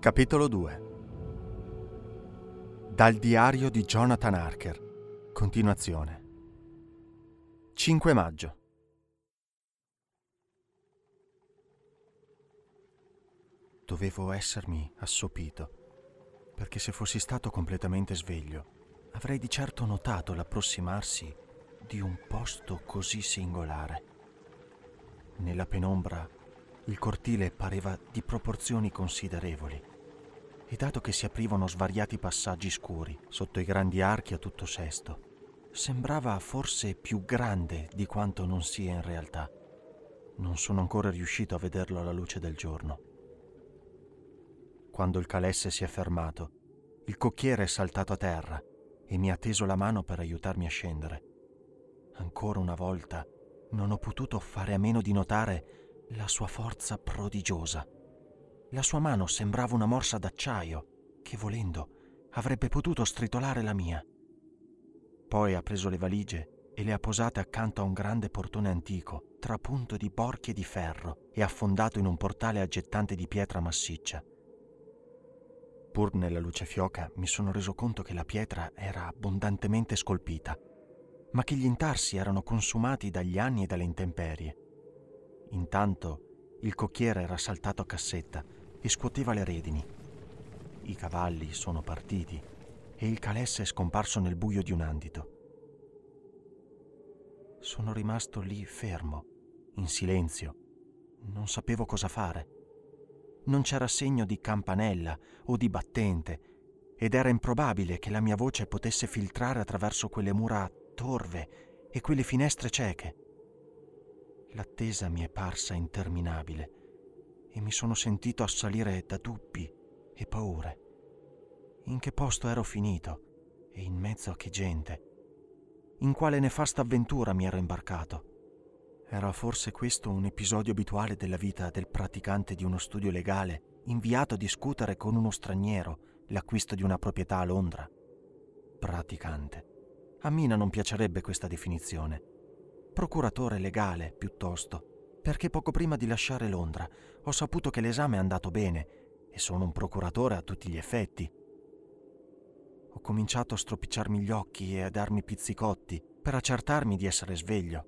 Capitolo 2 Dal diario di Jonathan Harker. Continuazione. 5 maggio. Dovevo essermi assopito, perché se fossi stato completamente sveglio, avrei di certo notato l'approssimarsi di un posto così singolare. Nella penombra il cortile pareva di proporzioni considerevoli e dato che si aprivano svariati passaggi scuri sotto i grandi archi a tutto sesto, sembrava forse più grande di quanto non sia in realtà. Non sono ancora riuscito a vederlo alla luce del giorno. Quando il calesse si è fermato, il cocchiere è saltato a terra e mi ha teso la mano per aiutarmi a scendere. Ancora una volta non ho potuto fare a meno di notare la sua forza prodigiosa. La sua mano sembrava una morsa d'acciaio che, volendo, avrebbe potuto stritolare la mia. Poi ha preso le valigie e le ha posate accanto a un grande portone antico, trapunto di borchie di ferro e affondato in un portale aggettante di pietra massiccia. Pur nella luce fioca mi sono reso conto che la pietra era abbondantemente scolpita, ma che gli intarsi erano consumati dagli anni e dalle intemperie. Intanto il cocchiere era saltato a cassetta e scuoteva le redini. I cavalli sono partiti e il calesse è scomparso nel buio di un andito. Sono rimasto lì fermo, in silenzio. Non sapevo cosa fare non c'era segno di campanella o di battente ed era improbabile che la mia voce potesse filtrare attraverso quelle mura torve e quelle finestre cieche. L'attesa mi è parsa interminabile e mi sono sentito assalire da dubbi e paure. In che posto ero finito e in mezzo a che gente? In quale nefasta avventura mi ero imbarcato? Era forse questo un episodio abituale della vita del praticante di uno studio legale, inviato a discutere con uno straniero l'acquisto di una proprietà a Londra? Praticante. A Mina non piacerebbe questa definizione. Procuratore legale, piuttosto, perché poco prima di lasciare Londra ho saputo che l'esame è andato bene e sono un procuratore a tutti gli effetti. Ho cominciato a stropicciarmi gli occhi e a darmi pizzicotti per accertarmi di essere sveglio.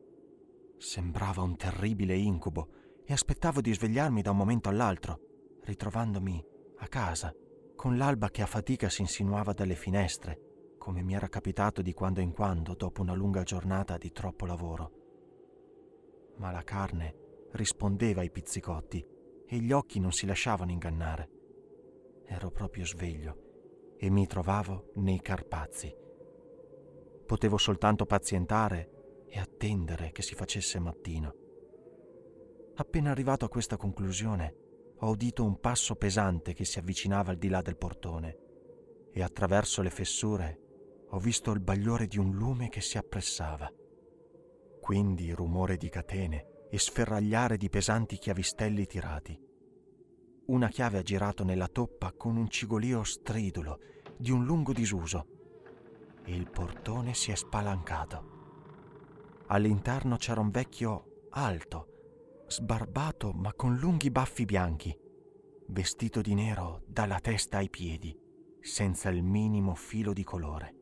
Sembrava un terribile incubo e aspettavo di svegliarmi da un momento all'altro, ritrovandomi a casa, con l'alba che a fatica si insinuava dalle finestre, come mi era capitato di quando in quando dopo una lunga giornata di troppo lavoro. Ma la carne rispondeva ai pizzicotti e gli occhi non si lasciavano ingannare. Ero proprio sveglio e mi trovavo nei Carpazi. Potevo soltanto pazientare e attendere che si facesse mattino. Appena arrivato a questa conclusione, ho udito un passo pesante che si avvicinava al di là del portone e attraverso le fessure ho visto il bagliore di un lume che si appressava. Quindi rumore di catene e sferragliare di pesanti chiavistelli tirati. Una chiave ha girato nella toppa con un cigolio stridulo di un lungo disuso e il portone si è spalancato. All'interno c'era un vecchio alto, sbarbato ma con lunghi baffi bianchi, vestito di nero dalla testa ai piedi, senza il minimo filo di colore.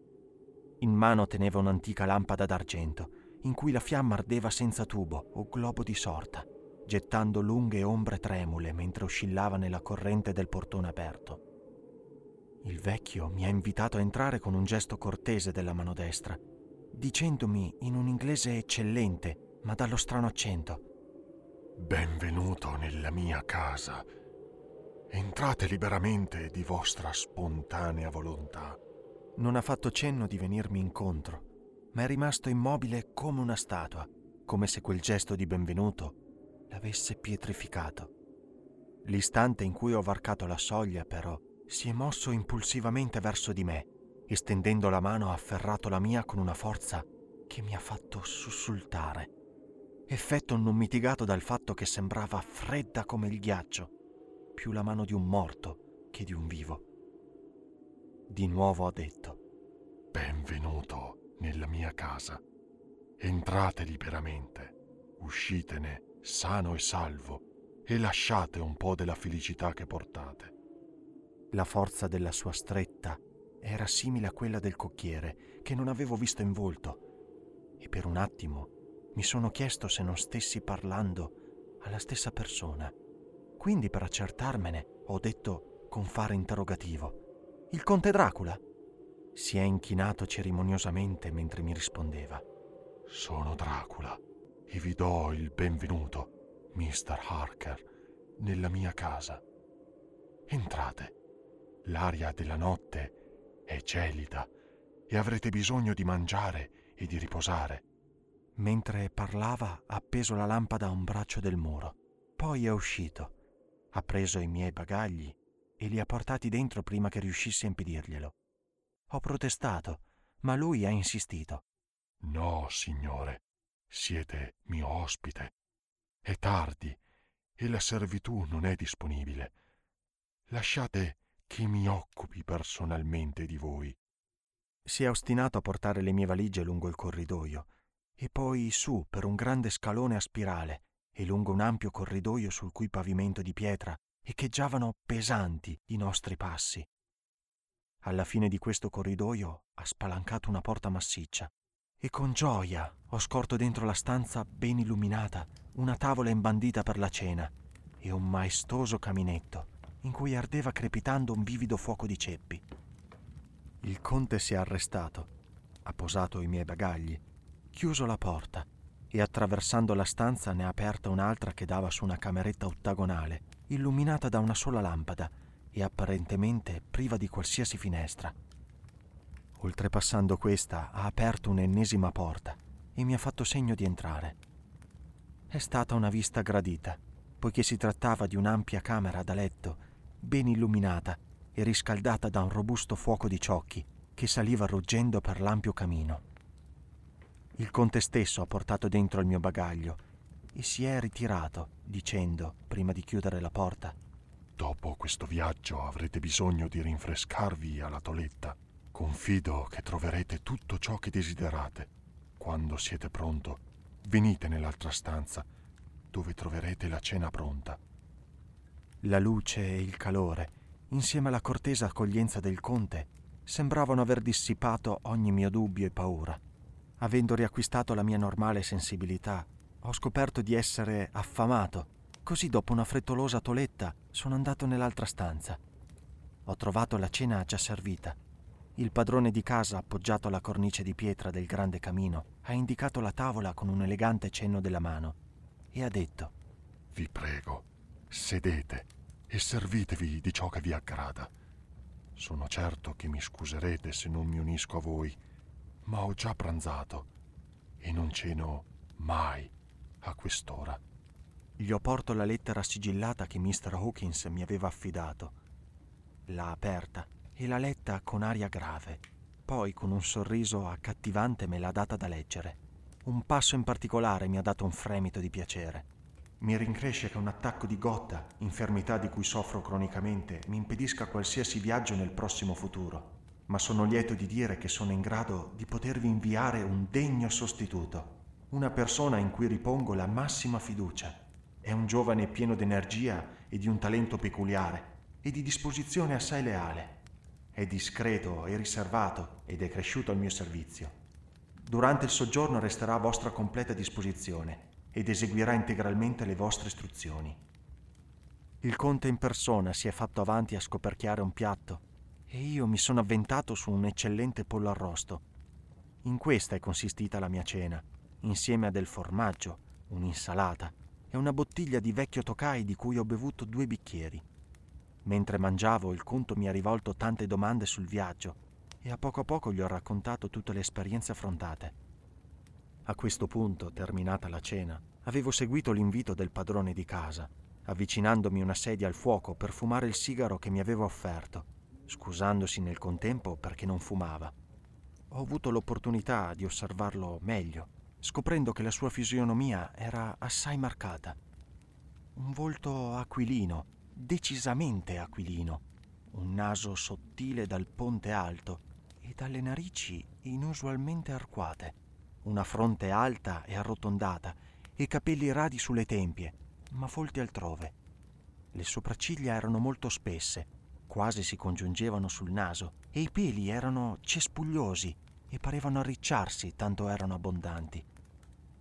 In mano teneva un'antica lampada d'argento, in cui la fiamma ardeva senza tubo o globo di sorta, gettando lunghe ombre tremule mentre oscillava nella corrente del portone aperto. Il vecchio mi ha invitato a entrare con un gesto cortese della mano destra dicendomi in un inglese eccellente, ma dallo strano accento. Benvenuto nella mia casa. Entrate liberamente di vostra spontanea volontà. Non ha fatto cenno di venirmi incontro, ma è rimasto immobile come una statua, come se quel gesto di benvenuto l'avesse pietrificato. L'istante in cui ho varcato la soglia, però, si è mosso impulsivamente verso di me e stendendo la mano ha afferrato la mia con una forza che mi ha fatto sussultare. Effetto non mitigato dal fatto che sembrava fredda come il ghiaccio, più la mano di un morto che di un vivo. Di nuovo ho detto, Benvenuto nella mia casa. Entrate liberamente, uscitene sano e salvo e lasciate un po' della felicità che portate. La forza della sua stretta era simile a quella del cocchiere che non avevo visto in volto e per un attimo mi sono chiesto se non stessi parlando alla stessa persona. Quindi per accertarmene ho detto con fare interrogativo Il conte Dracula? Si è inchinato cerimoniosamente mentre mi rispondeva. Sono Dracula e vi do il benvenuto, Mr. Harker, nella mia casa. Entrate. L'aria della notte è gelida e avrete bisogno di mangiare e di riposare. Mentre parlava ha appeso la lampada a un braccio del muro. Poi è uscito. Ha preso i miei bagagli e li ha portati dentro prima che riuscissi a impedirglielo. Ho protestato, ma lui ha insistito. No, signore, siete mio ospite. È tardi e la servitù non è disponibile. Lasciate che mi occupi personalmente di voi. Si è ostinato a portare le mie valigie lungo il corridoio e poi su per un grande scalone a spirale e lungo un ampio corridoio sul cui pavimento di pietra echeggiavano pesanti i nostri passi. Alla fine di questo corridoio ha spalancato una porta massiccia e con gioia ho scorto dentro la stanza ben illuminata una tavola imbandita per la cena e un maestoso caminetto in cui ardeva crepitando un vivido fuoco di ceppi. Il conte si è arrestato, ha posato i miei bagagli, chiuso la porta e attraversando la stanza ne ha aperta un'altra che dava su una cameretta ottagonale, illuminata da una sola lampada e apparentemente priva di qualsiasi finestra. Oltrepassando questa ha aperto un'ennesima porta e mi ha fatto segno di entrare. È stata una vista gradita, poiché si trattava di un'ampia camera da letto, ben illuminata e riscaldata da un robusto fuoco di ciocchi che saliva ruggendo per l'ampio camino. Il conte stesso ha portato dentro il mio bagaglio e si è ritirato, dicendo, prima di chiudere la porta, Dopo questo viaggio avrete bisogno di rinfrescarvi alla toletta. Confido che troverete tutto ciò che desiderate. Quando siete pronto, venite nell'altra stanza, dove troverete la cena pronta. La luce e il calore, insieme alla cortesa accoglienza del conte, sembravano aver dissipato ogni mio dubbio e paura. Avendo riacquistato la mia normale sensibilità, ho scoperto di essere affamato Così dopo una frettolosa toletta sono andato nell'altra stanza. Ho trovato la cena già servita. Il padrone di casa, appoggiato alla cornice di pietra del grande camino, ha indicato la tavola con un elegante cenno della mano e ha detto Vi prego, sedete e servitevi di ciò che vi aggrada. Sono certo che mi scuserete se non mi unisco a voi, ma ho già pranzato e non ceno mai a quest'ora. Gli ho porto la lettera sigillata che Mr. Hawkins mi aveva affidato. L'ha aperta e l'ha letta con aria grave. Poi, con un sorriso accattivante, me l'ha data da leggere. Un passo in particolare mi ha dato un fremito di piacere. Mi rincresce che un attacco di gotta, infermità di cui soffro cronicamente, mi impedisca qualsiasi viaggio nel prossimo futuro. Ma sono lieto di dire che sono in grado di potervi inviare un degno sostituto, una persona in cui ripongo la massima fiducia è un giovane pieno d'energia e di un talento peculiare e di disposizione assai leale. È discreto e riservato ed è cresciuto al mio servizio. Durante il soggiorno resterà a vostra completa disposizione ed eseguirà integralmente le vostre istruzioni. Il conte in persona si è fatto avanti a scoperchiare un piatto e io mi sono avventato su un eccellente pollo arrosto. In questa è consistita la mia cena, insieme a del formaggio, un'insalata e una bottiglia di vecchio Tokai di cui ho bevuto due bicchieri. Mentre mangiavo il conto mi ha rivolto tante domande sul viaggio e a poco a poco gli ho raccontato tutte le esperienze affrontate. A questo punto, terminata la cena, avevo seguito l'invito del padrone di casa, avvicinandomi una sedia al fuoco per fumare il sigaro che mi aveva offerto, scusandosi nel contempo perché non fumava. Ho avuto l'opportunità di osservarlo meglio scoprendo che la sua fisionomia era assai marcata. Un volto aquilino, decisamente aquilino, un naso sottile dal ponte alto e dalle narici inusualmente arcuate, una fronte alta e arrotondata e capelli radi sulle tempie, ma folti altrove. Le sopracciglia erano molto spesse quasi si congiungevano sul naso e i peli erano cespugliosi e parevano arricciarsi, tanto erano abbondanti.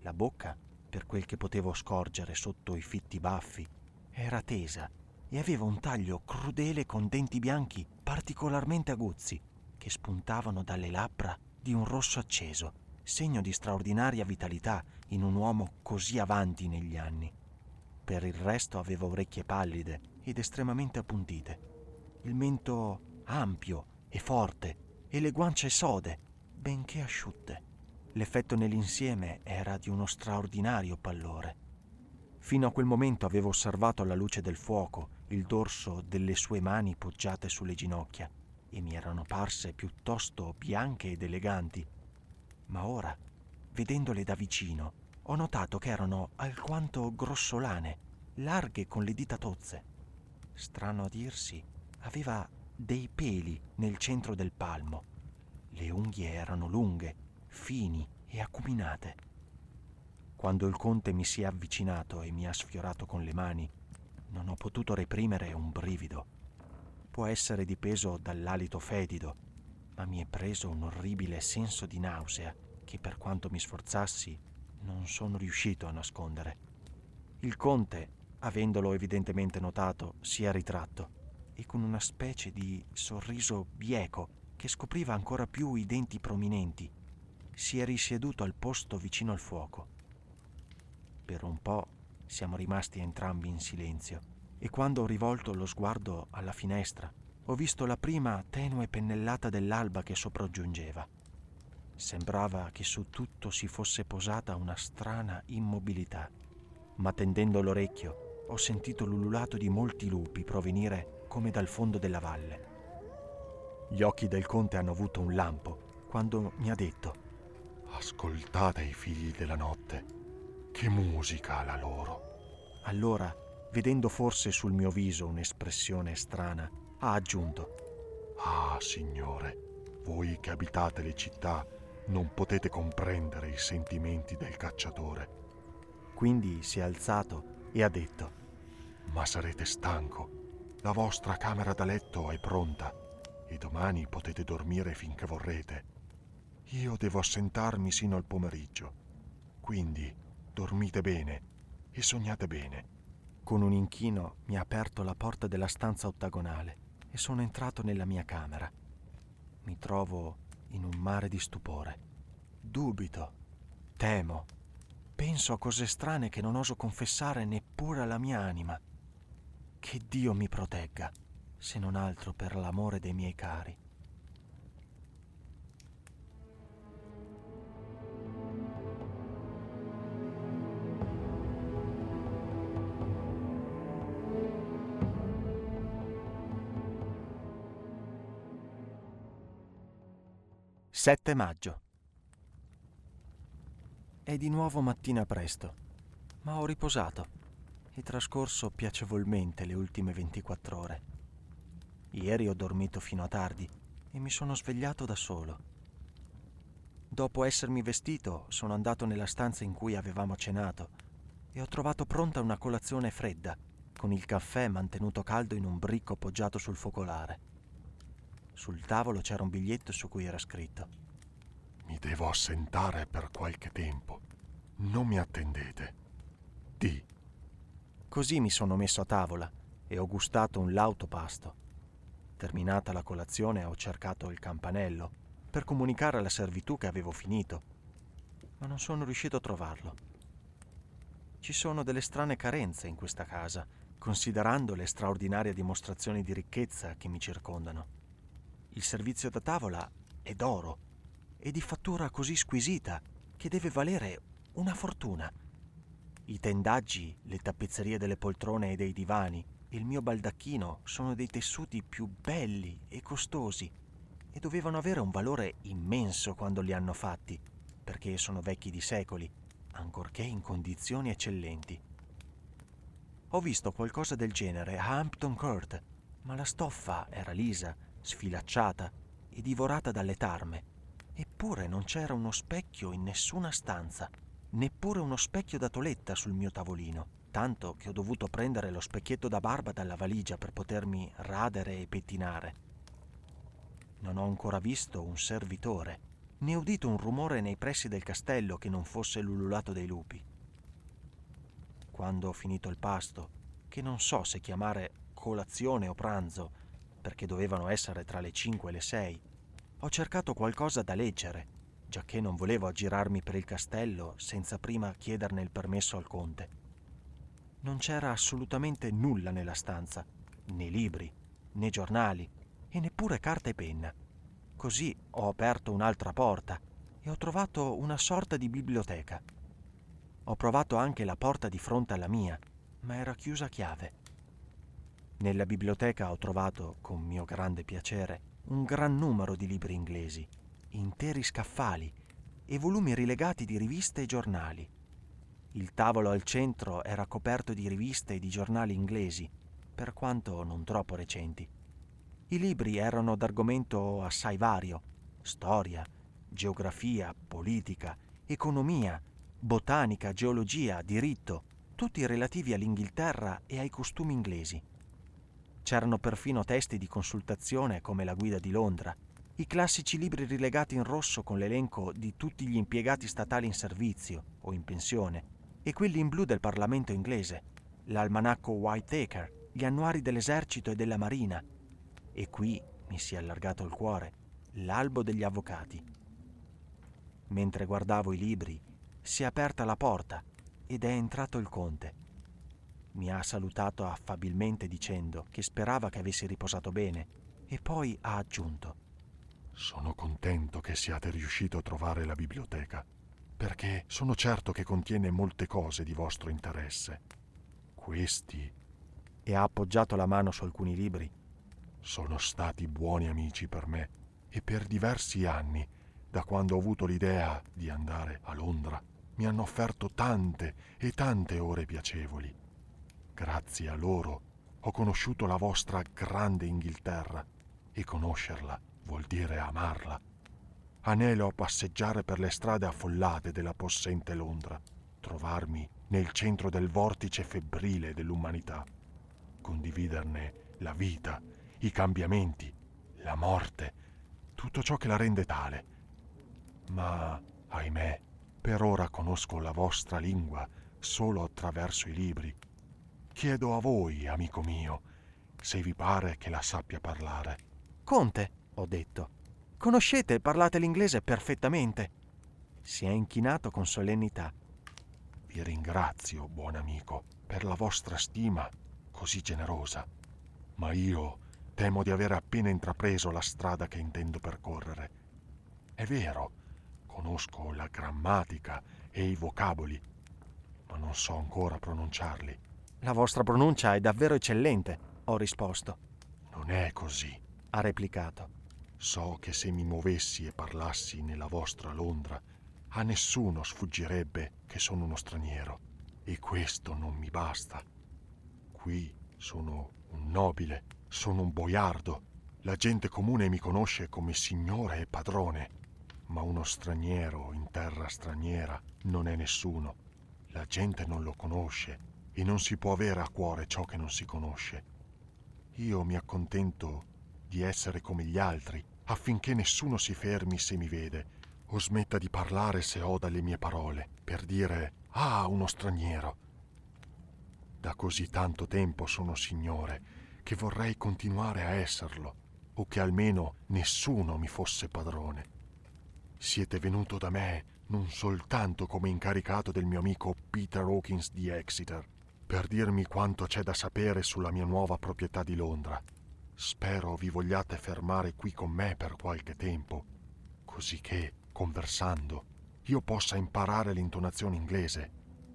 La bocca, per quel che potevo scorgere sotto i fitti baffi, era tesa e aveva un taglio crudele con denti bianchi particolarmente aguzzi che spuntavano dalle labbra di un rosso acceso, segno di straordinaria vitalità in un uomo così avanti negli anni. Per il resto aveva orecchie pallide ed estremamente appuntite, il mento ampio e forte e le guance sode, benché asciutte. L'effetto nell'insieme era di uno straordinario pallore. Fino a quel momento avevo osservato alla luce del fuoco il dorso delle sue mani poggiate sulle ginocchia e mi erano parse piuttosto bianche ed eleganti. Ma ora, vedendole da vicino, ho notato che erano alquanto grossolane, larghe con le dita tozze. Strano a dirsi, aveva dei peli nel centro del palmo. Le unghie erano lunghe, fini e acuminate. Quando il conte mi si è avvicinato e mi ha sfiorato con le mani, non ho potuto reprimere un brivido. Può essere dipeso dall'alito fedido, ma mi è preso un orribile senso di nausea che per quanto mi sforzassi non sono riuscito a nascondere. Il conte, avendolo evidentemente notato, si è ritratto e con una specie di sorriso bieco che scopriva ancora più i denti prominenti, si è risieduto al posto vicino al fuoco. Per un po' siamo rimasti entrambi in silenzio e quando ho rivolto lo sguardo alla finestra ho visto la prima tenue pennellata dell'alba che sopraggiungeva. Sembrava che su tutto si fosse posata una strana immobilità, ma tendendo l'orecchio ho sentito l'ululato di molti lupi provenire come dal fondo della valle. Gli occhi del conte hanno avuto un lampo quando mi ha detto Ascoltate i figli della notte, che musica la loro. Allora, vedendo forse sul mio viso un'espressione strana, ha aggiunto Ah, signore, voi che abitate le città non potete comprendere i sentimenti del cacciatore. Quindi si è alzato e ha detto Ma sarete stanco la vostra camera da letto è pronta e domani potete dormire finché vorrete. Io devo assentarmi sino al pomeriggio. Quindi dormite bene e sognate bene. Con un inchino mi ha aperto la porta della stanza ottagonale e sono entrato nella mia camera. Mi trovo in un mare di stupore. Dubito, temo, penso a cose strane che non oso confessare neppure alla mia anima. Che Dio mi protegga, se non altro per l'amore dei miei cari. Sette maggio. È di nuovo mattina presto, ma ho riposato e trascorso piacevolmente le ultime 24 ore. Ieri ho dormito fino a tardi e mi sono svegliato da solo. Dopo essermi vestito, sono andato nella stanza in cui avevamo cenato e ho trovato pronta una colazione fredda, con il caffè mantenuto caldo in un bricco poggiato sul focolare. Sul tavolo c'era un biglietto su cui era scritto: Mi devo assentare per qualche tempo. Non mi attendete. D. Così mi sono messo a tavola e ho gustato un lauto pasto. Terminata la colazione ho cercato il campanello per comunicare alla servitù che avevo finito, ma non sono riuscito a trovarlo. Ci sono delle strane carenze in questa casa, considerando le straordinarie dimostrazioni di ricchezza che mi circondano. Il servizio da tavola è d'oro e di fattura così squisita che deve valere una fortuna. I tendaggi, le tappezzerie delle poltrone e dei divani, il mio baldacchino sono dei tessuti più belli e costosi e dovevano avere un valore immenso quando li hanno fatti, perché sono vecchi di secoli, ancorché in condizioni eccellenti. Ho visto qualcosa del genere a Hampton Court, ma la stoffa era lisa, sfilacciata e divorata dalle tarme, eppure non c'era uno specchio in nessuna stanza neppure uno specchio da toletta sul mio tavolino, tanto che ho dovuto prendere lo specchietto da barba dalla valigia per potermi radere e pettinare. Non ho ancora visto un servitore, né udito un rumore nei pressi del castello che non fosse l'ululato dei lupi. Quando ho finito il pasto, che non so se chiamare colazione o pranzo, perché dovevano essere tra le 5 e le 6, ho cercato qualcosa da leggere, giacché non volevo aggirarmi per il castello senza prima chiederne il permesso al conte. Non c'era assolutamente nulla nella stanza, né libri, né giornali, e neppure carta e penna. Così ho aperto un'altra porta e ho trovato una sorta di biblioteca. Ho provato anche la porta di fronte alla mia, ma era chiusa a chiave. Nella biblioteca ho trovato, con mio grande piacere, un gran numero di libri inglesi, interi scaffali e volumi rilegati di riviste e giornali. Il tavolo al centro era coperto di riviste e di giornali inglesi, per quanto non troppo recenti. I libri erano d'argomento assai vario, storia, geografia, politica, economia, botanica, geologia, diritto, tutti relativi all'Inghilterra e ai costumi inglesi. C'erano perfino testi di consultazione come la guida di Londra, i classici libri rilegati in rosso con l'elenco di tutti gli impiegati statali in servizio o in pensione, e quelli in blu del Parlamento inglese, l'almanacco Whitaker, gli annuari dell'esercito e della marina, e qui mi si è allargato il cuore, l'albo degli avvocati. Mentre guardavo i libri, si è aperta la porta ed è entrato il conte. Mi ha salutato affabilmente dicendo che sperava che avessi riposato bene e poi ha aggiunto Sono contento che siate riuscito a trovare la biblioteca, perché sono certo che contiene molte cose di vostro interesse. Questi e ha appoggiato la mano su alcuni libri. Sono stati buoni amici per me e per diversi anni, da quando ho avuto l'idea di andare a Londra mi hanno offerto tante e tante ore piacevoli. Grazie a loro ho conosciuto la vostra grande Inghilterra e conoscerla vuol dire amarla. Anelo a passeggiare per le strade affollate della possente Londra, trovarmi nel centro del vortice febbrile dell'umanità, condividerne la vita, i cambiamenti, la morte, tutto ciò che la rende tale. Ma, ahimè, per ora conosco la vostra lingua solo attraverso i libri. Chiedo a voi, amico mio, se vi pare che la sappia parlare. Conte, ho detto, conoscete e parlate l'inglese perfettamente. Si è inchinato con solennità. Vi ringrazio, buon amico, per la vostra stima così generosa, ma io temo di aver appena intrapreso la strada che intendo percorrere. È vero, Conosco la grammatica e i vocaboli, ma non so ancora pronunciarli. La vostra pronuncia è davvero eccellente, ho risposto. Non è così, ha replicato. So che se mi muovessi e parlassi nella vostra Londra, a nessuno sfuggirebbe che sono uno straniero. E questo non mi basta. Qui sono un nobile, sono un boiardo. La gente comune mi conosce come signore e padrone ma uno straniero in terra straniera non è nessuno. La gente non lo conosce e non si può avere a cuore ciò che non si conosce. Io mi accontento di essere come gli altri affinché nessuno si fermi se mi vede o smetta di parlare se oda le mie parole per dire ah uno straniero. Da così tanto tempo sono signore che vorrei continuare a esserlo o che almeno nessuno mi fosse padrone. Siete venuto da me non soltanto come incaricato del mio amico Peter Hawkins di Exeter, per dirmi quanto c'è da sapere sulla mia nuova proprietà di Londra. Spero vi vogliate fermare qui con me per qualche tempo, così che, conversando, io possa imparare l'intonazione inglese.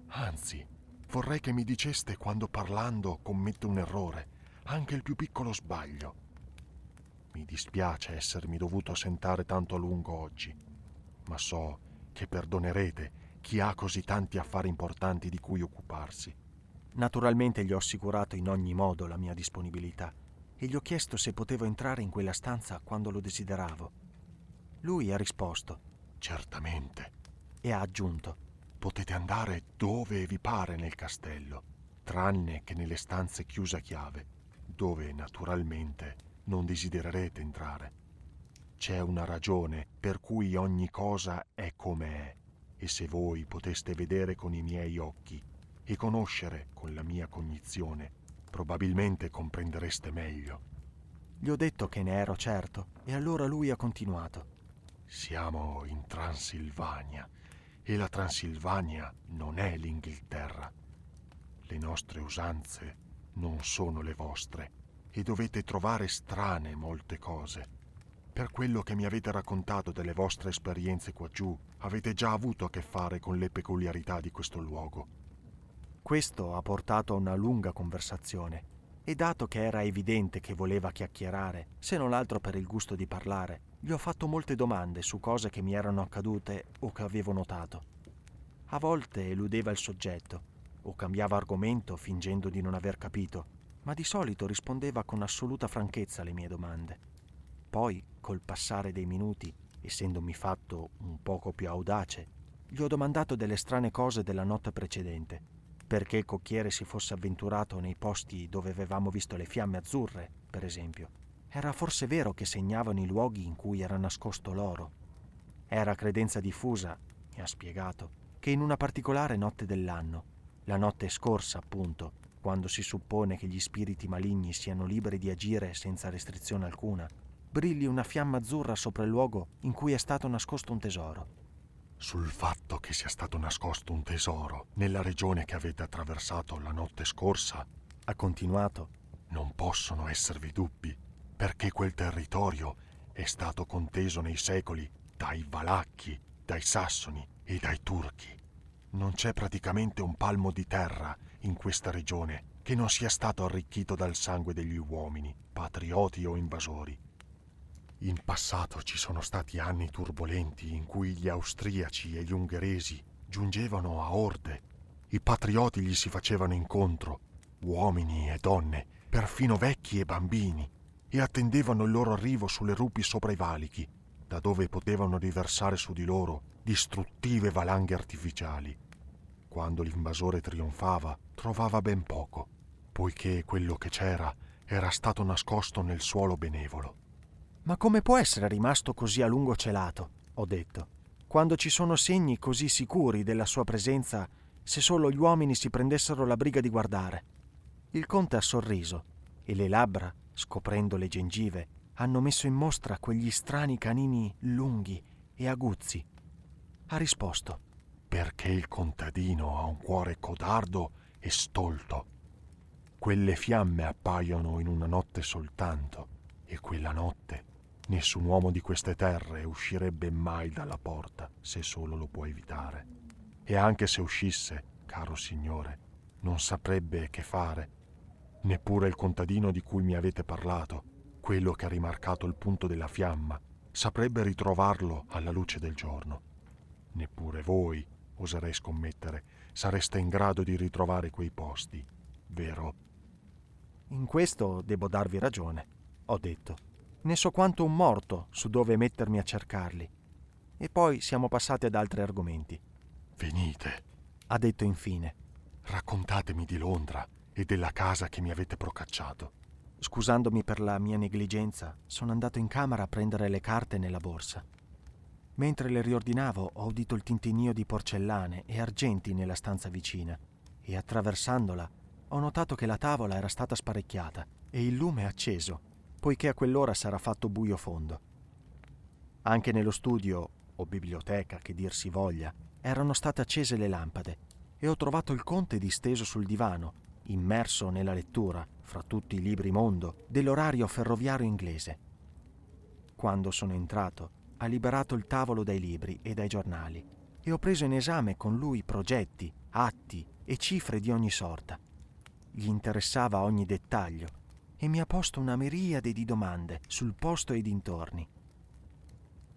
Anzi, vorrei che mi diceste quando parlando commette un errore, anche il più piccolo sbaglio. Mi dispiace essermi dovuto sentare tanto a lungo oggi ma so che perdonerete chi ha così tanti affari importanti di cui occuparsi. Naturalmente gli ho assicurato in ogni modo la mia disponibilità e gli ho chiesto se potevo entrare in quella stanza quando lo desideravo. Lui ha risposto Certamente. E ha aggiunto Potete andare dove vi pare nel castello. tranne che nelle stanze chiuse a chiave, dove naturalmente non desidererete entrare. C'è una ragione per cui ogni cosa è come è, e se voi poteste vedere con i miei occhi e conoscere con la mia cognizione, probabilmente comprendereste meglio. Gli ho detto che ne ero certo, e allora lui ha continuato. Siamo in Transilvania, e la Transilvania non è l'Inghilterra. Le nostre usanze non sono le vostre, e dovete trovare strane molte cose. Per quello che mi avete raccontato delle vostre esperienze qua giù, avete già avuto a che fare con le peculiarità di questo luogo. Questo ha portato a una lunga conversazione e dato che era evidente che voleva chiacchierare, se non altro per il gusto di parlare, gli ho fatto molte domande su cose che mi erano accadute o che avevo notato. A volte eludeva il soggetto o cambiava argomento fingendo di non aver capito, ma di solito rispondeva con assoluta franchezza alle mie domande. Poi, col passare dei minuti, essendomi fatto un poco più audace, gli ho domandato delle strane cose della notte precedente perché il cocchiere si fosse avventurato nei posti dove avevamo visto le fiamme azzurre, per esempio. Era forse vero che segnavano i luoghi in cui era nascosto l'oro. Era credenza diffusa, mi ha spiegato, che in una particolare notte dell'anno, la notte scorsa appunto, quando si suppone che gli spiriti maligni siano liberi di agire senza restrizione alcuna, brilli una fiamma azzurra sopra il luogo in cui è stato nascosto un tesoro sul fatto che sia stato nascosto un tesoro nella regione che avete attraversato la notte scorsa, ha continuato, non possono esservi dubbi, perché quel territorio è stato conteso nei secoli dai Valacchi, dai Sassoni e dai Turchi. Non c'è praticamente un palmo di terra in questa regione che non sia stato arricchito dal sangue degli uomini, patrioti o invasori. In passato ci sono stati anni turbolenti in cui gli austriaci e gli ungheresi giungevano a orde. I patrioti gli si facevano incontro, uomini e donne, perfino vecchi e bambini, e attendevano il loro arrivo sulle rupi sopra i valichi, da dove potevano riversare su di loro distruttive valanghe artificiali. Quando l'invasore trionfava, trovava ben poco, poiché quello che c'era era stato nascosto nel suolo benevolo. Ma come può essere rimasto così a lungo celato? ho detto, quando ci sono segni così sicuri della sua presenza se solo gli uomini si prendessero la briga di guardare. Il conte ha sorriso e le labbra, scoprendo le gengive, hanno messo in mostra quegli strani canini lunghi e aguzzi. Ha risposto. Perché il contadino ha un cuore codardo e stolto. Quelle fiamme appaiono in una notte soltanto e quella notte Nessun uomo di queste terre uscirebbe mai dalla porta se solo lo può evitare. E anche se uscisse, caro signore, non saprebbe che fare. Neppure il contadino di cui mi avete parlato, quello che ha rimarcato il punto della fiamma, saprebbe ritrovarlo alla luce del giorno. Neppure voi, oserei scommettere, sareste in grado di ritrovare quei posti, vero? In questo devo darvi ragione, ho detto ne so quanto un morto su dove mettermi a cercarli. E poi siamo passati ad altri argomenti. Venite, ha detto infine. Raccontatemi di Londra e della casa che mi avete procacciato. Scusandomi per la mia negligenza, sono andato in camera a prendere le carte nella borsa. Mentre le riordinavo ho udito il tintinnio di porcellane e argenti nella stanza vicina e attraversandola ho notato che la tavola era stata sparecchiata e il lume acceso poiché a quell'ora sarà fatto buio fondo. Anche nello studio, o biblioteca che dir si voglia, erano state accese le lampade e ho trovato il conte disteso sul divano, immerso nella lettura, fra tutti i libri mondo, dell'orario ferroviario inglese. Quando sono entrato, ha liberato il tavolo dai libri e dai giornali e ho preso in esame con lui progetti, atti e cifre di ogni sorta. Gli interessava ogni dettaglio e mi ha posto una miriade di domande sul posto e dintorni.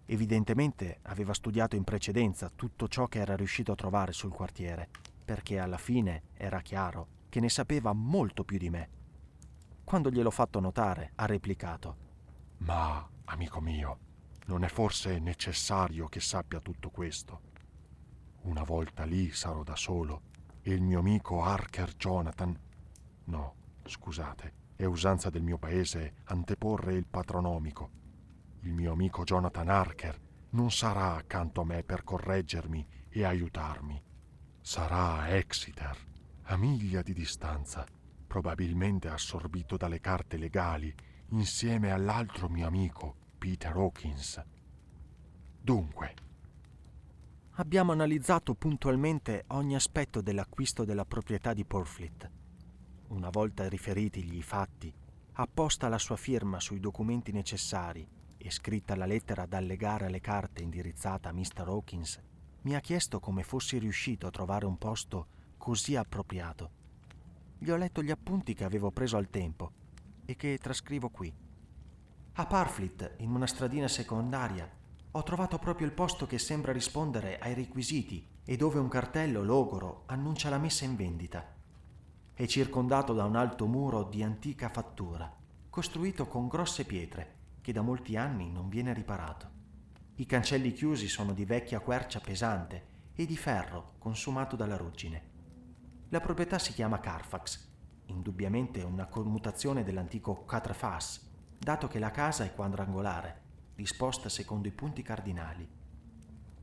Evidentemente aveva studiato in precedenza tutto ciò che era riuscito a trovare sul quartiere, perché alla fine era chiaro che ne sapeva molto più di me. Quando gliel'ho fatto notare, ha replicato. Ma, amico mio, non è forse necessario che sappia tutto questo? Una volta lì sarò da solo e il mio amico Harker Jonathan. No, scusate, è usanza del mio paese anteporre il patronomico. Il mio amico Jonathan Harker non sarà accanto a me per correggermi e aiutarmi. Sarà a Exeter, a miglia di distanza, probabilmente assorbito dalle carte legali, insieme all'altro mio amico, Peter Hawkins. Dunque, abbiamo analizzato puntualmente ogni aspetto dell'acquisto della proprietà di Porfleet. Una volta riferiti i fatti, apposta la sua firma sui documenti necessari e scritta la lettera da allegare alle carte indirizzata a Mr. Hawkins, mi ha chiesto come fossi riuscito a trovare un posto così appropriato. Gli ho letto gli appunti che avevo preso al tempo e che trascrivo qui. A Parfleet, in una stradina secondaria, ho trovato proprio il posto che sembra rispondere ai requisiti e dove un cartello logoro annuncia la messa in vendita. È circondato da un alto muro di antica fattura, costruito con grosse pietre, che da molti anni non viene riparato. I cancelli chiusi sono di vecchia quercia pesante e di ferro consumato dalla ruggine. La proprietà si chiama Carfax, indubbiamente una commutazione dell'antico Quatrefas, dato che la casa è quadrangolare disposta secondo i punti cardinali.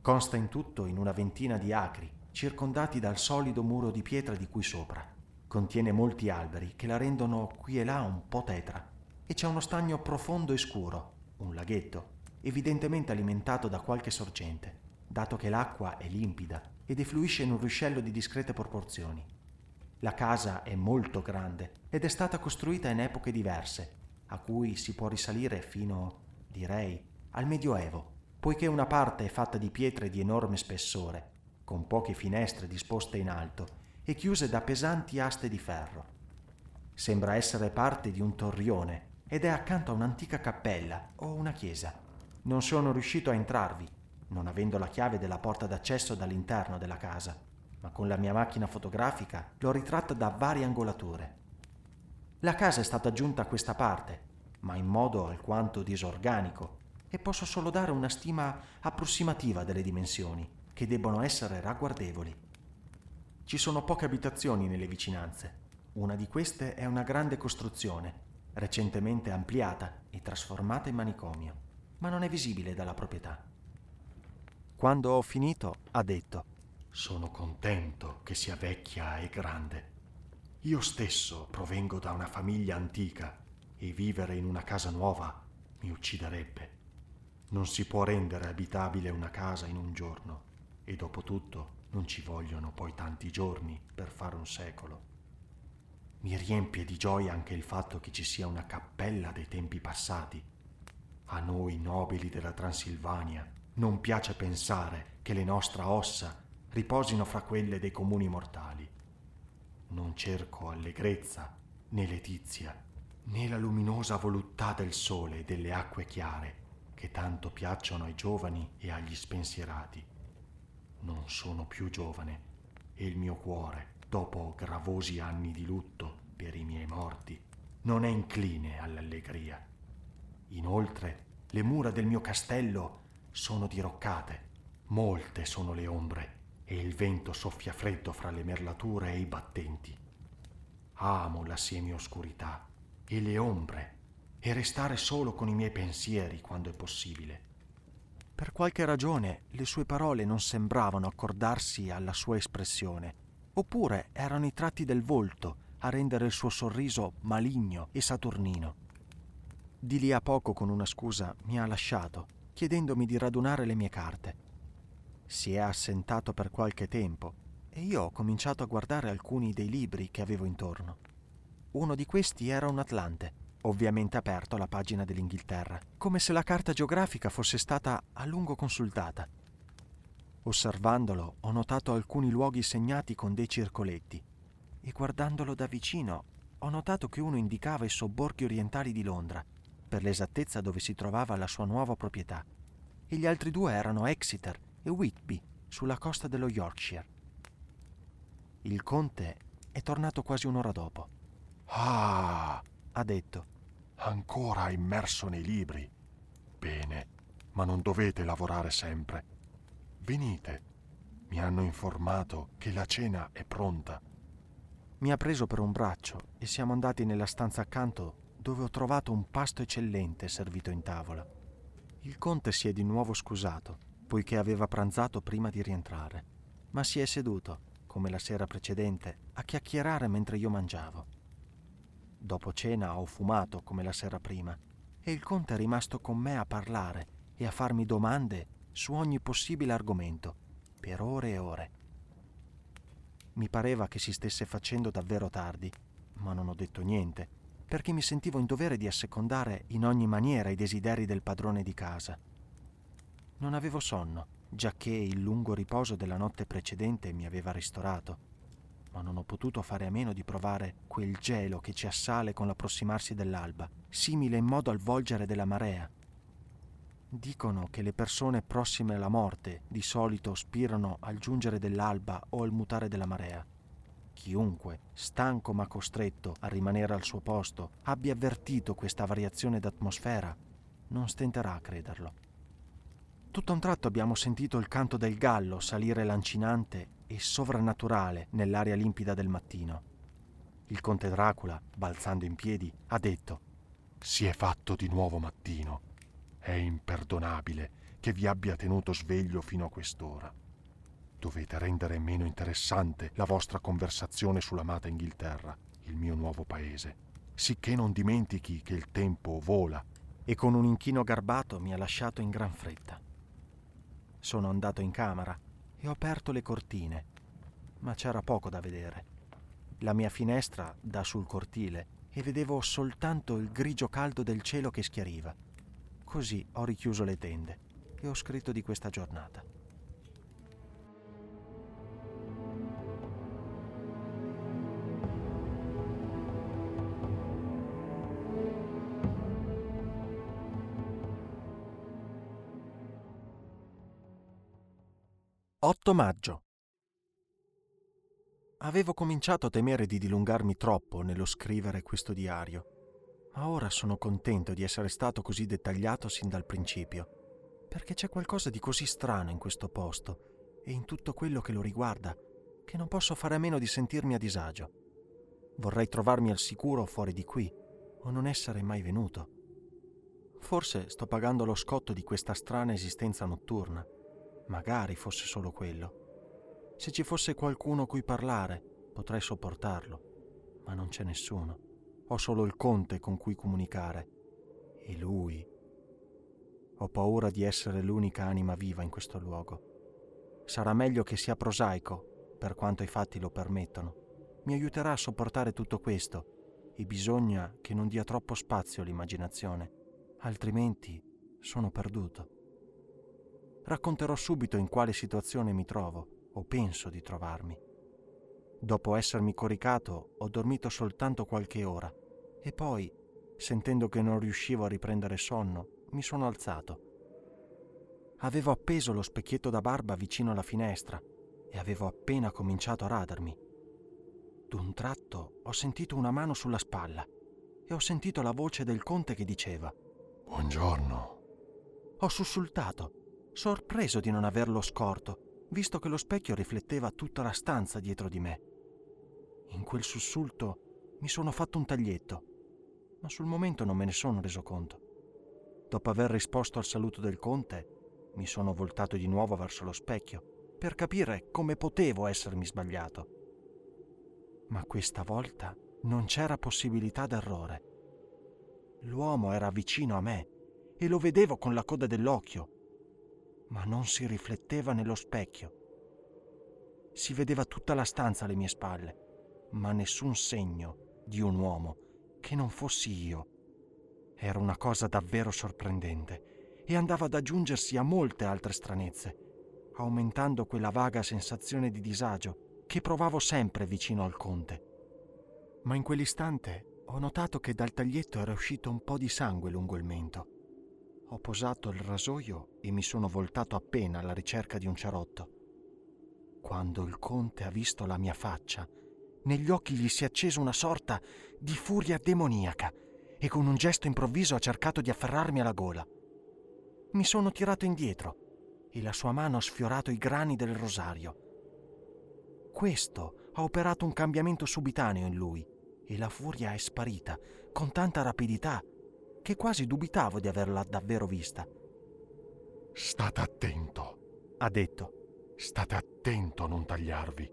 Consta in tutto in una ventina di acri, circondati dal solido muro di pietra di qui sopra. Contiene molti alberi che la rendono qui e là un po' tetra e c'è uno stagno profondo e scuro, un laghetto, evidentemente alimentato da qualche sorgente, dato che l'acqua è limpida ed effluisce in un ruscello di discrete proporzioni. La casa è molto grande ed è stata costruita in epoche diverse, a cui si può risalire fino direi, al Medioevo, poiché una parte è fatta di pietre di enorme spessore, con poche finestre disposte in alto e chiuse da pesanti aste di ferro. Sembra essere parte di un torrione ed è accanto a un'antica cappella o una chiesa. Non sono riuscito a entrarvi, non avendo la chiave della porta d'accesso dall'interno della casa, ma con la mia macchina fotografica l'ho ritratta da varie angolature. La casa è stata aggiunta a questa parte ma in modo alquanto disorganico, e posso solo dare una stima approssimativa delle dimensioni, che debbono essere ragguardevoli. Ci sono poche abitazioni nelle vicinanze. Una di queste è una grande costruzione, recentemente ampliata e trasformata in manicomio, ma non è visibile dalla proprietà. Quando ho finito, ha detto, Sono contento che sia vecchia e grande. Io stesso provengo da una famiglia antica e vivere in una casa nuova mi ucciderebbe. Non si può rendere abitabile una casa in un giorno e dopo tutto non ci vogliono poi tanti giorni per fare un secolo. Mi riempie di gioia anche il fatto che ci sia una cappella dei tempi passati. A noi nobili della Transilvania non piace pensare che le nostre ossa riposino fra quelle dei comuni mortali. Non cerco allegrezza né letizia né la luminosa voluttà del sole e delle acque chiare che tanto piacciono ai giovani e agli spensierati. Non sono più giovane e il mio cuore, dopo gravosi anni di lutto per i miei morti, non è incline all'allegria. Inoltre, le mura del mio castello sono diroccate, molte sono le ombre e il vento soffia freddo fra le merlature e i battenti. Amo la semi-oscurità e le ombre e restare solo con i miei pensieri quando è possibile. Per qualche ragione le sue parole non sembravano accordarsi alla sua espressione, oppure erano i tratti del volto a rendere il suo sorriso maligno e saturnino. Di lì a poco, con una scusa, mi ha lasciato, chiedendomi di radunare le mie carte. Si è assentato per qualche tempo e io ho cominciato a guardare alcuni dei libri che avevo intorno. Uno di questi era un Atlante, ovviamente aperto alla pagina dell'Inghilterra, come se la carta geografica fosse stata a lungo consultata. Osservandolo ho notato alcuni luoghi segnati con dei circoletti e guardandolo da vicino ho notato che uno indicava i sobborghi orientali di Londra, per l'esattezza dove si trovava la sua nuova proprietà, e gli altri due erano Exeter e Whitby, sulla costa dello Yorkshire. Il conte è tornato quasi un'ora dopo. Ah, ha detto. Ancora immerso nei libri. Bene, ma non dovete lavorare sempre. Venite, Mi hanno informato che la cena è pronta. Mi ha preso per un braccio e siamo andati nella stanza accanto dove ho trovato un pasto eccellente servito in tavola. Il conte si è di nuovo scusato, poiché aveva pranzato prima di rientrare, ma si è seduto, come la sera precedente, a chiacchierare mentre io mangiavo. Dopo cena ho fumato come la sera prima e il conte è rimasto con me a parlare e a farmi domande su ogni possibile argomento, per ore e ore. Mi pareva che si stesse facendo davvero tardi, ma non ho detto niente, perché mi sentivo in dovere di assecondare in ogni maniera i desideri del padrone di casa. Non avevo sonno, giacché il lungo riposo della notte precedente mi aveva ristorato, ma non ho potuto fare a meno di provare quel gelo che ci assale con l'approssimarsi dell'alba, simile in modo al volgere della marea. Dicono che le persone prossime alla morte di solito spirano al giungere dell'alba o al mutare della marea. Chiunque, stanco ma costretto a rimanere al suo posto, abbia avvertito questa variazione d'atmosfera, non stenterà a crederlo. Tutto a un tratto abbiamo sentito il canto del gallo salire lancinante e sovrannaturale nell'aria limpida del mattino. Il conte Dracula, balzando in piedi, ha detto Si è fatto di nuovo mattino. È imperdonabile che vi abbia tenuto sveglio fino a quest'ora. Dovete rendere meno interessante la vostra conversazione sull'amata Inghilterra, il mio nuovo paese, sicché non dimentichi che il tempo vola. E con un inchino garbato mi ha lasciato in gran fretta. Sono andato in camera e ho aperto le cortine, ma c'era poco da vedere. La mia finestra dà sul cortile e vedevo soltanto il grigio caldo del cielo che schiariva. Così ho richiuso le tende e ho scritto di questa giornata. 8 maggio. Avevo cominciato a temere di dilungarmi troppo nello scrivere questo diario, ma ora sono contento di essere stato così dettagliato sin dal principio, perché c'è qualcosa di così strano in questo posto e in tutto quello che lo riguarda che non posso fare a meno di sentirmi a disagio. Vorrei trovarmi al sicuro fuori di qui o non essere mai venuto. Forse sto pagando lo scotto di questa strana esistenza notturna Magari fosse solo quello. Se ci fosse qualcuno cui parlare, potrei sopportarlo, ma non c'è nessuno. Ho solo il conte con cui comunicare. E lui. Ho paura di essere l'unica anima viva in questo luogo. Sarà meglio che sia prosaico, per quanto i fatti lo permettono. Mi aiuterà a sopportare tutto questo e bisogna che non dia troppo spazio all'immaginazione, altrimenti sono perduto racconterò subito in quale situazione mi trovo o penso di trovarmi. Dopo essermi coricato ho dormito soltanto qualche ora e poi, sentendo che non riuscivo a riprendere sonno, mi sono alzato. Avevo appeso lo specchietto da barba vicino alla finestra e avevo appena cominciato a radermi. D'un tratto ho sentito una mano sulla spalla e ho sentito la voce del conte che diceva Buongiorno. Ho sussultato sorpreso di non averlo scorto, visto che lo specchio rifletteva tutta la stanza dietro di me. In quel sussulto mi sono fatto un taglietto, ma sul momento non me ne sono reso conto. Dopo aver risposto al saluto del conte, mi sono voltato di nuovo verso lo specchio per capire come potevo essermi sbagliato. Ma questa volta non c'era possibilità d'errore. L'uomo era vicino a me e lo vedevo con la coda dell'occhio ma non si rifletteva nello specchio. Si vedeva tutta la stanza alle mie spalle, ma nessun segno di un uomo che non fossi io. Era una cosa davvero sorprendente e andava ad aggiungersi a molte altre stranezze, aumentando quella vaga sensazione di disagio che provavo sempre vicino al conte. Ma in quell'istante ho notato che dal taglietto era uscito un po' di sangue lungo il mento. Ho posato il rasoio e mi sono voltato appena alla ricerca di un cerotto. Quando il conte ha visto la mia faccia, negli occhi gli si è accesa una sorta di furia demoniaca e con un gesto improvviso ha cercato di afferrarmi alla gola. Mi sono tirato indietro e la sua mano ha sfiorato i grani del rosario. Questo ha operato un cambiamento subitaneo in lui e la furia è sparita con tanta rapidità che quasi dubitavo di averla davvero vista. State attento, ha detto. State attento a non tagliarvi.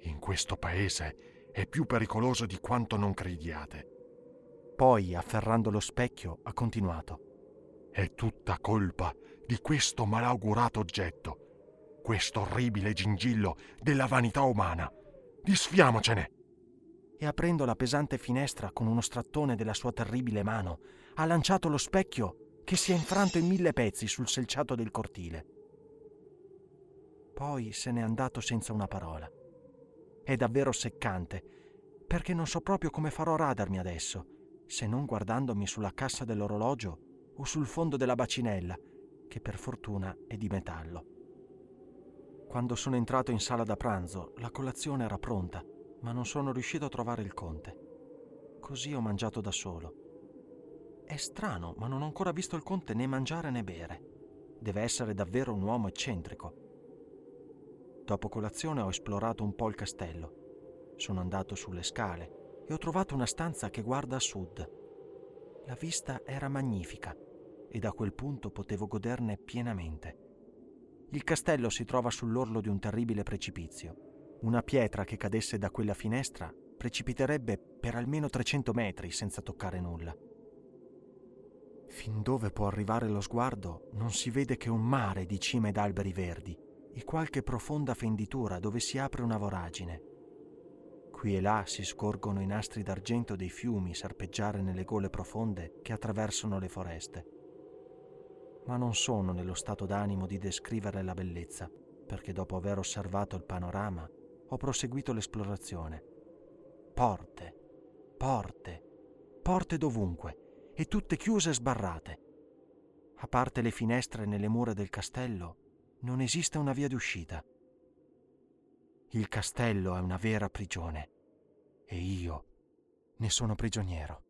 In questo paese è più pericoloso di quanto non crediate. Poi, afferrando lo specchio, ha continuato. È tutta colpa di questo malaugurato oggetto, questo orribile gingillo della vanità umana. Disfiamocene! E aprendo la pesante finestra con uno strattone della sua terribile mano, ha lanciato lo specchio che si è infranto in mille pezzi sul selciato del cortile. Poi se n'è andato senza una parola. È davvero seccante, perché non so proprio come farò a radarmi adesso, se non guardandomi sulla cassa dell'orologio o sul fondo della bacinella, che per fortuna è di metallo. Quando sono entrato in sala da pranzo, la colazione era pronta, ma non sono riuscito a trovare il conte. Così ho mangiato da solo. È strano, ma non ho ancora visto il conte né mangiare né bere. Deve essere davvero un uomo eccentrico. Dopo colazione ho esplorato un po' il castello. Sono andato sulle scale e ho trovato una stanza che guarda a sud. La vista era magnifica e da quel punto potevo goderne pienamente. Il castello si trova sull'orlo di un terribile precipizio. Una pietra che cadesse da quella finestra precipiterebbe per almeno 300 metri senza toccare nulla. Fin dove può arrivare lo sguardo non si vede che un mare di cime ed alberi verdi e qualche profonda fenditura dove si apre una voragine. Qui e là si scorgono i nastri d'argento dei fiumi serpeggiare nelle gole profonde che attraversano le foreste. Ma non sono nello stato d'animo di descrivere la bellezza, perché dopo aver osservato il panorama ho proseguito l'esplorazione. Porte, porte, porte dovunque, e tutte chiuse e sbarrate. A parte le finestre nelle mura del castello, non esiste una via d'uscita. Il castello è una vera prigione e io ne sono prigioniero.